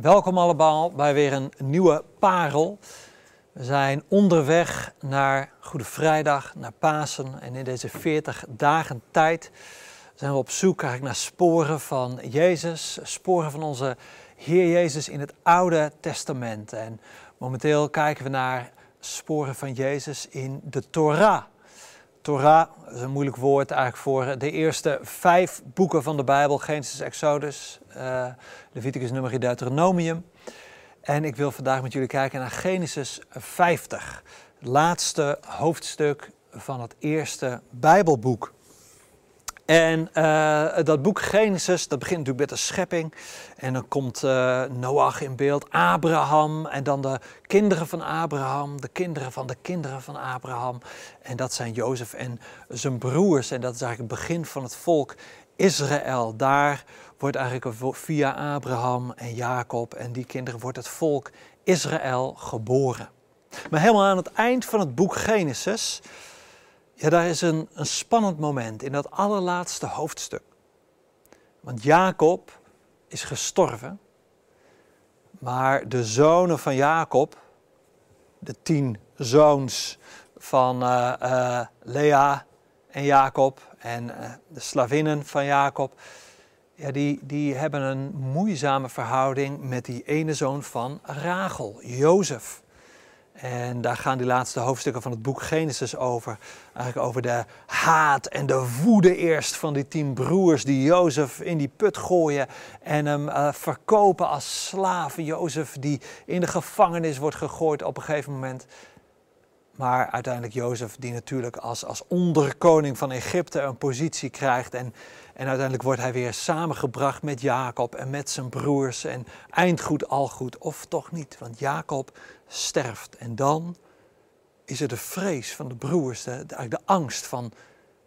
Welkom allemaal bij weer een nieuwe parel. We zijn onderweg naar Goede Vrijdag, naar Pasen. En in deze 40 dagen tijd zijn we op zoek naar sporen van Jezus. Sporen van onze Heer Jezus in het Oude Testament. En momenteel kijken we naar sporen van Jezus in de Torah. Torah is een moeilijk woord eigenlijk voor de eerste vijf boeken van de Bijbel: Genesis, Exodus, uh, Leviticus, Numeri, Deuteronomium. En ik wil vandaag met jullie kijken naar Genesis 50, het laatste hoofdstuk van het eerste Bijbelboek. En uh, dat boek Genesis, dat begint natuurlijk met de schepping. En dan komt uh, Noach in beeld, Abraham en dan de kinderen van Abraham, de kinderen van de kinderen van Abraham. En dat zijn Jozef en zijn broers. En dat is eigenlijk het begin van het volk Israël. Daar wordt eigenlijk via Abraham en Jacob en die kinderen wordt het volk Israël geboren. Maar helemaal aan het eind van het boek Genesis ja, daar is een, een spannend moment in dat allerlaatste hoofdstuk. Want Jacob is gestorven, maar de zonen van Jacob, de tien zoons van uh, Lea en Jacob en uh, de slavinnen van Jacob, ja, die, die hebben een moeizame verhouding met die ene zoon van Rachel, Jozef. En daar gaan die laatste hoofdstukken van het boek Genesis over. Eigenlijk over de haat en de woede eerst van die tien broers die Jozef in die put gooien en hem uh, verkopen als slaaf. Jozef die in de gevangenis wordt gegooid op een gegeven moment. Maar uiteindelijk Jozef die natuurlijk als, als onderkoning van Egypte een positie krijgt. En, en uiteindelijk wordt hij weer samengebracht met Jacob en met zijn broers. En eindgoed al goed, of toch niet. Want Jacob sterft. En dan is er de vrees van de broers, de, de, angst van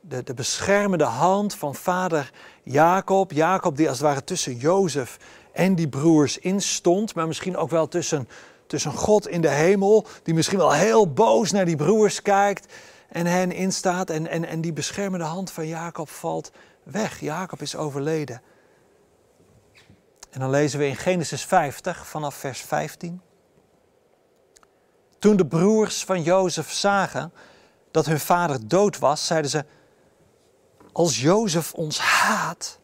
de, de beschermende hand van vader Jacob. Jacob die als het ware tussen Jozef en die broers instond, maar misschien ook wel tussen, tussen God in de hemel, die misschien wel heel boos naar die broers kijkt en hen instaat. En, en, en die beschermende hand van Jacob valt weg. Jacob is overleden. En dan lezen we in Genesis 50 vanaf vers 15. Toen de broers van Jozef zagen dat hun vader dood was, zeiden ze: Als Jozef ons haat,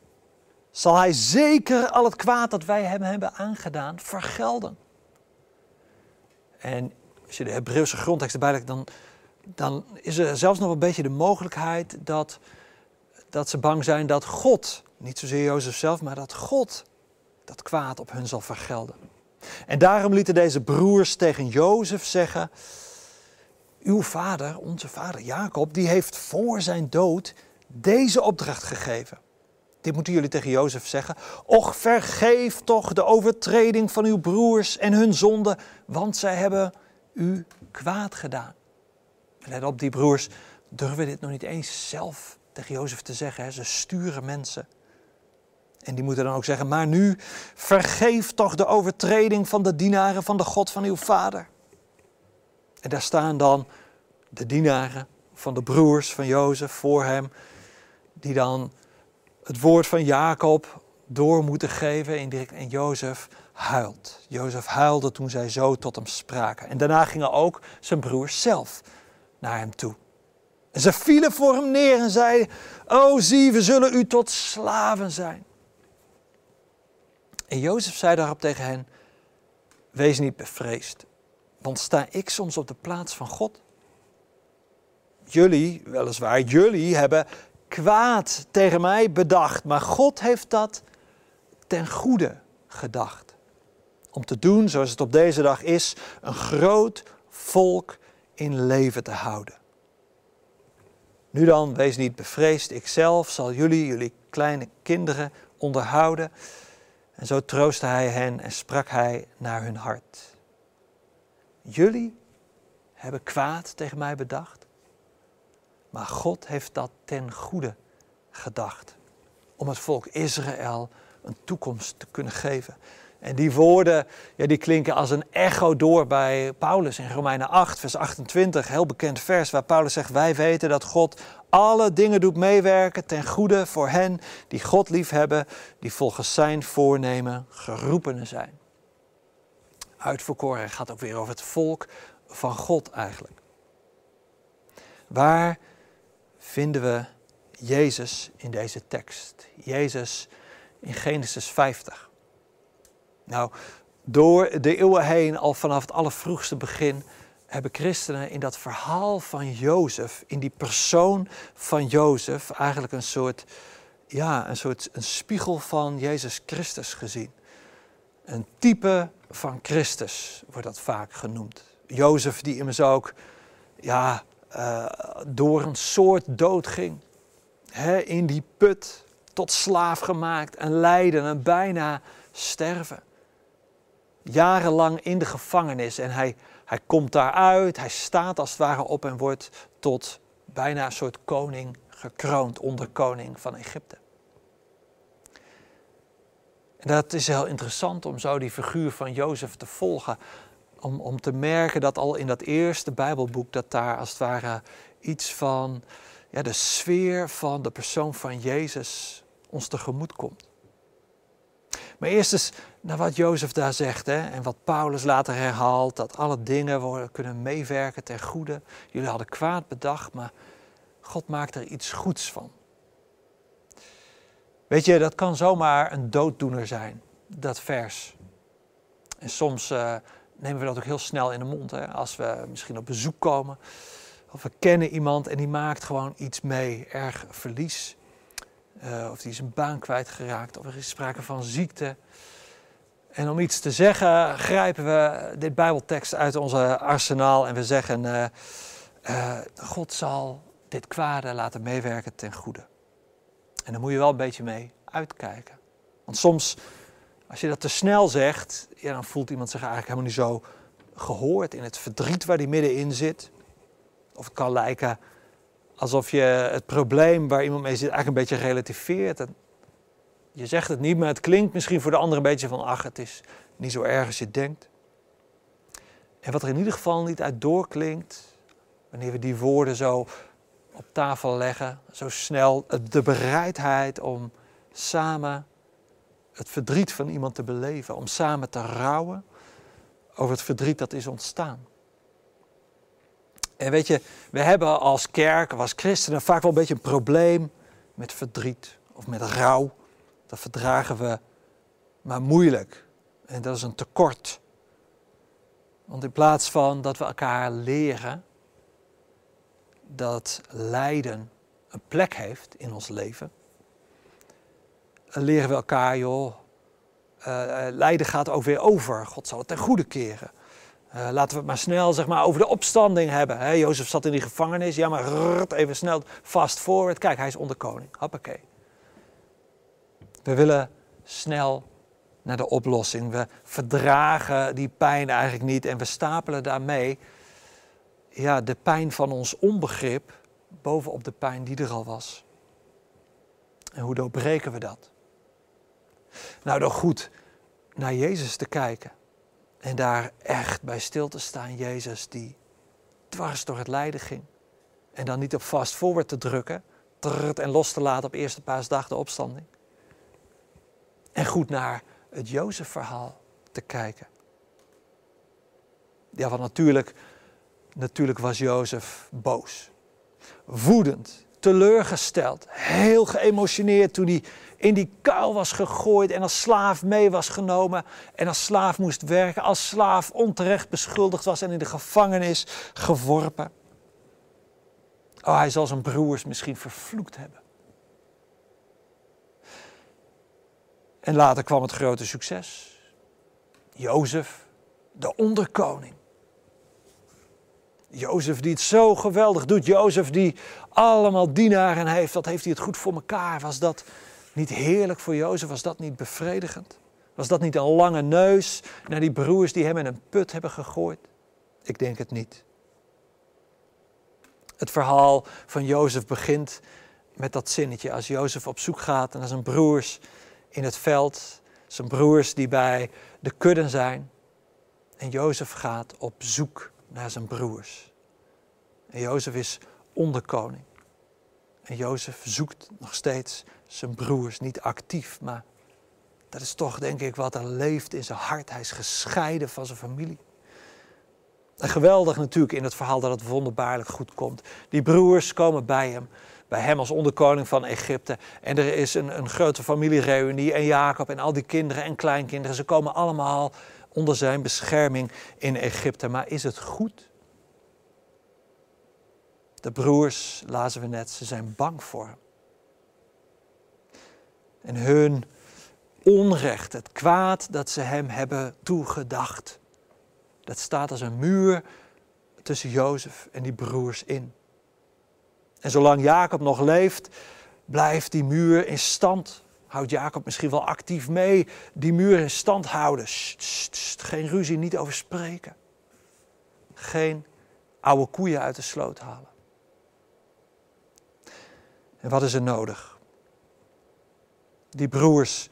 zal hij zeker al het kwaad dat wij hem hebben aangedaan vergelden. En als je de Hebreeuwse grondtekst erbij dan, dan is er zelfs nog een beetje de mogelijkheid dat, dat ze bang zijn dat God, niet zozeer Jozef zelf, maar dat God dat kwaad op hun zal vergelden. En daarom lieten deze broers tegen Jozef zeggen: Uw vader, onze vader Jacob, die heeft voor zijn dood deze opdracht gegeven. Dit moeten jullie tegen Jozef zeggen. Och, vergeef toch de overtreding van uw broers en hun zonde, want zij hebben u kwaad gedaan. Let op, die broers durven dit nog niet eens zelf tegen Jozef te zeggen. Hè? Ze sturen mensen. En die moeten dan ook zeggen, maar nu vergeef toch de overtreding van de dienaren van de God van uw vader. En daar staan dan de dienaren van de broers van Jozef voor hem, die dan het woord van Jacob door moeten geven. En Jozef huilt. Jozef huilde toen zij zo tot hem spraken. En daarna gingen ook zijn broers zelf naar hem toe. En ze vielen voor hem neer en zeiden: O zie, we zullen u tot slaven zijn. En Jozef zei daarop tegen hen: Wees niet bevreesd, want sta ik soms op de plaats van God? Jullie, weliswaar, jullie hebben kwaad tegen mij bedacht, maar God heeft dat ten goede gedacht. Om te doen zoals het op deze dag is, een groot volk in leven te houden. Nu dan, wees niet bevreesd, ik zelf zal jullie, jullie kleine kinderen onderhouden en zo troostte hij hen en sprak hij naar hun hart. Jullie hebben kwaad tegen mij bedacht, maar God heeft dat ten goede gedacht. Om het volk Israël een toekomst te kunnen geven. En die woorden ja, die klinken als een echo door bij Paulus in Romeinen 8, vers 28. Heel bekend vers waar Paulus zegt: Wij weten dat God alle dingen doet meewerken ten goede voor hen die God liefhebben, die volgens zijn voornemen geroepenen zijn. uitverkoren. Gaat ook weer over het volk van God eigenlijk. Waar vinden we Jezus in deze tekst? Jezus in Genesis 50. Nou, door de eeuwen heen, al vanaf het allervroegste begin, hebben christenen in dat verhaal van Jozef, in die persoon van Jozef, eigenlijk een soort, ja, een soort een spiegel van Jezus Christus gezien. Een type van Christus wordt dat vaak genoemd. Jozef die immers ook ja, uh, door een soort dood ging. in die put, tot slaaf gemaakt en lijden en bijna sterven. Jarenlang in de gevangenis en hij, hij komt daaruit, hij staat als het ware op en wordt tot bijna een soort koning gekroond, onderkoning van Egypte. En dat is heel interessant om zo die figuur van Jozef te volgen. Om, om te merken dat al in dat eerste Bijbelboek, dat daar als het ware iets van ja, de sfeer van de persoon van Jezus ons tegemoet komt. Maar eerst eens naar wat Jozef daar zegt hè, en wat Paulus later herhaalt, dat alle dingen kunnen meewerken ten goede. Jullie hadden kwaad bedacht, maar God maakt er iets goeds van. Weet je, dat kan zomaar een dooddoener zijn, dat vers. En soms uh, nemen we dat ook heel snel in de mond. Hè? Als we misschien op bezoek komen. Of we kennen iemand en die maakt gewoon iets mee, erg verlies. Uh, of die is een baan kwijtgeraakt. Of er is sprake van ziekte. En om iets te zeggen, grijpen we dit Bijbeltekst uit onze arsenaal en we zeggen: uh, God zal dit kwade laten meewerken ten goede. En daar moet je wel een beetje mee uitkijken. Want soms, als je dat te snel zegt, dan voelt iemand zich eigenlijk helemaal niet zo gehoord in het verdriet waar die middenin zit. Of het kan lijken alsof je het probleem waar iemand mee zit eigenlijk een beetje relativeert. Je zegt het niet, maar het klinkt misschien voor de ander een beetje van, ach, het is niet zo erg als je denkt. En wat er in ieder geval niet uit doorklinkt, wanneer we die woorden zo op tafel leggen, zo snel de bereidheid om samen het verdriet van iemand te beleven, om samen te rouwen over het verdriet dat is ontstaan. En weet je, we hebben als kerk, als christenen vaak wel een beetje een probleem met verdriet of met rouw. Dat verdragen we maar moeilijk. En dat is een tekort. Want in plaats van dat we elkaar leren dat lijden een plek heeft in ons leven, leren we elkaar, joh, uh, lijden gaat ook weer over. God zal het ten goede keren. Laten we het maar snel zeg maar, over de opstanding hebben. Hè? Jozef zat in die gevangenis. Ja, maar rrrt, even snel fast forward. Kijk, hij is onderkoning. Hoppakee. We willen snel naar de oplossing. We verdragen die pijn eigenlijk niet. En we stapelen daarmee ja, de pijn van ons onbegrip bovenop de pijn die er al was. En hoe doorbreken we dat? Nou, door goed naar Jezus te kijken en daar echt bij stil te staan, Jezus die dwars door het lijden ging. En dan niet op fast forward te drukken en los te laten op eerste paasdag de opstanding. En goed naar het Jozef-verhaal te kijken. Ja, want natuurlijk, natuurlijk was Jozef boos, woedend, teleurgesteld, heel geëmotioneerd toen hij in die kuil was gegooid en als slaaf mee was genomen en als slaaf moest werken, als slaaf onterecht beschuldigd was en in de gevangenis geworpen. Oh, hij zal zijn broers misschien vervloekt hebben. En later kwam het grote succes. Jozef, de onderkoning. Jozef die het zo geweldig doet. Jozef die allemaal dienaren heeft. Wat heeft hij het goed voor elkaar? Was dat niet heerlijk voor Jozef? Was dat niet bevredigend? Was dat niet een lange neus naar die broers die hem in een put hebben gegooid? Ik denk het niet. Het verhaal van Jozef begint met dat zinnetje. Als Jozef op zoek gaat naar zijn broers in het veld, zijn broers die bij de kudden zijn. En Jozef gaat op zoek naar zijn broers. En Jozef is onderkoning. En Jozef zoekt nog steeds zijn broers, niet actief, maar Dat is toch, denk ik, wat er leeft in zijn hart. Hij is gescheiden van zijn familie. En geweldig natuurlijk in het verhaal dat het wonderbaarlijk goed komt. Die broers komen bij hem, bij hem als onderkoning van Egypte. En er is een, een grote familiereunie en Jacob en al die kinderen en kleinkinderen. Ze komen allemaal onder zijn bescherming in Egypte. Maar is het goed? De broers, lazen we net, ze zijn bang voor hem. En hun onrecht, het kwaad dat ze hem hebben toegedacht, dat staat als een muur tussen Jozef en die broers in. En zolang Jacob nog leeft, blijft die muur in stand. Houdt Jacob misschien wel actief mee, die muur in stand houden. geen ruzie, niet over spreken. Geen oude koeien uit de sloot halen. En wat is er nodig? Die broers,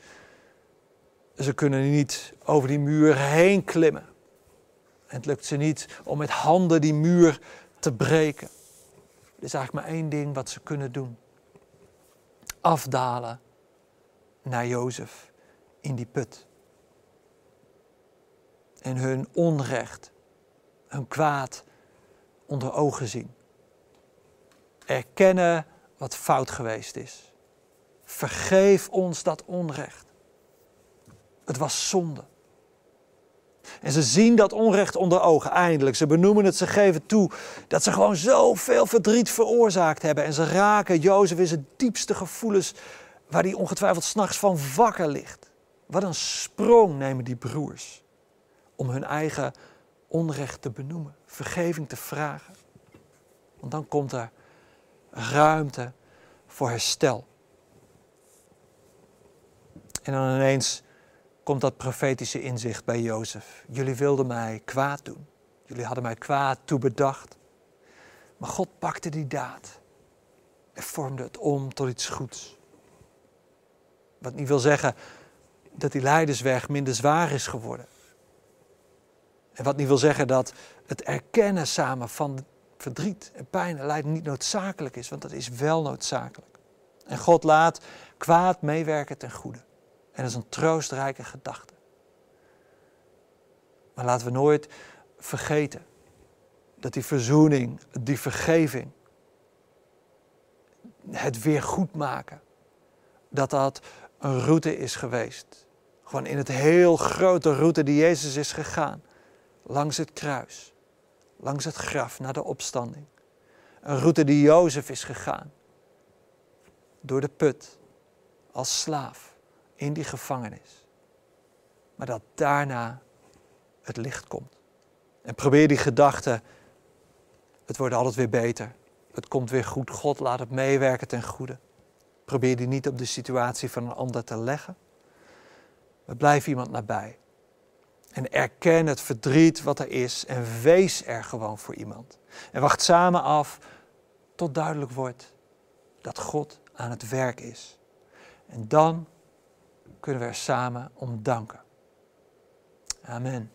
ze kunnen niet over die muur heen klimmen. Het lukt ze niet om met handen die muur te breken. Er is eigenlijk maar één ding wat ze kunnen doen. Afdalen naar Jozef in die put. En hun onrecht, hun kwaad onder ogen zien. Erkennen wat fout geweest is. Vergeef ons dat onrecht. Het was zonde. En ze zien dat onrecht onder ogen, eindelijk. Ze benoemen het, ze geven toe dat ze gewoon zoveel verdriet veroorzaakt hebben. En ze raken Jozef in zijn diepste gevoelens, waar hij ongetwijfeld s'nachts van wakker ligt. Wat een sprong nemen die broers om hun eigen onrecht te benoemen, vergeving te vragen. Want dan komt er ruimte voor herstel. En dan ineens komt dat profetische inzicht bij Jozef. Jullie wilden mij kwaad doen. Jullie hadden mij kwaad toebedacht. Maar God pakte die daad en vormde het om tot iets goeds. Wat niet wil zeggen dat die leidersweg minder zwaar is geworden. En wat niet wil zeggen dat het erkennen samen van verdriet en pijn en lijden niet noodzakelijk is, want dat is wel noodzakelijk. En God laat kwaad meewerken ten goede. En dat is een troostrijke gedachte. Maar laten we nooit vergeten dat die verzoening, die vergeving, het weer goed maken, dat dat een route is geweest. Gewoon in het heel grote route die Jezus is gegaan. Langs het kruis, langs het graf naar de opstanding. Een route die Jozef is gegaan. Door de put, als slaaf in die gevangenis. Maar dat daarna het licht komt. En probeer die gedachte, het wordt altijd weer beter. Het komt weer goed. God laat het meewerken ten goede. Probeer die niet op de situatie van een ander te leggen. Maar blijf iemand nabij. En erken het verdriet wat er is en wees er gewoon voor iemand. En wacht samen af tot duidelijk wordt dat God aan het werk is. En dan kunnen we er samen om danken. Amen.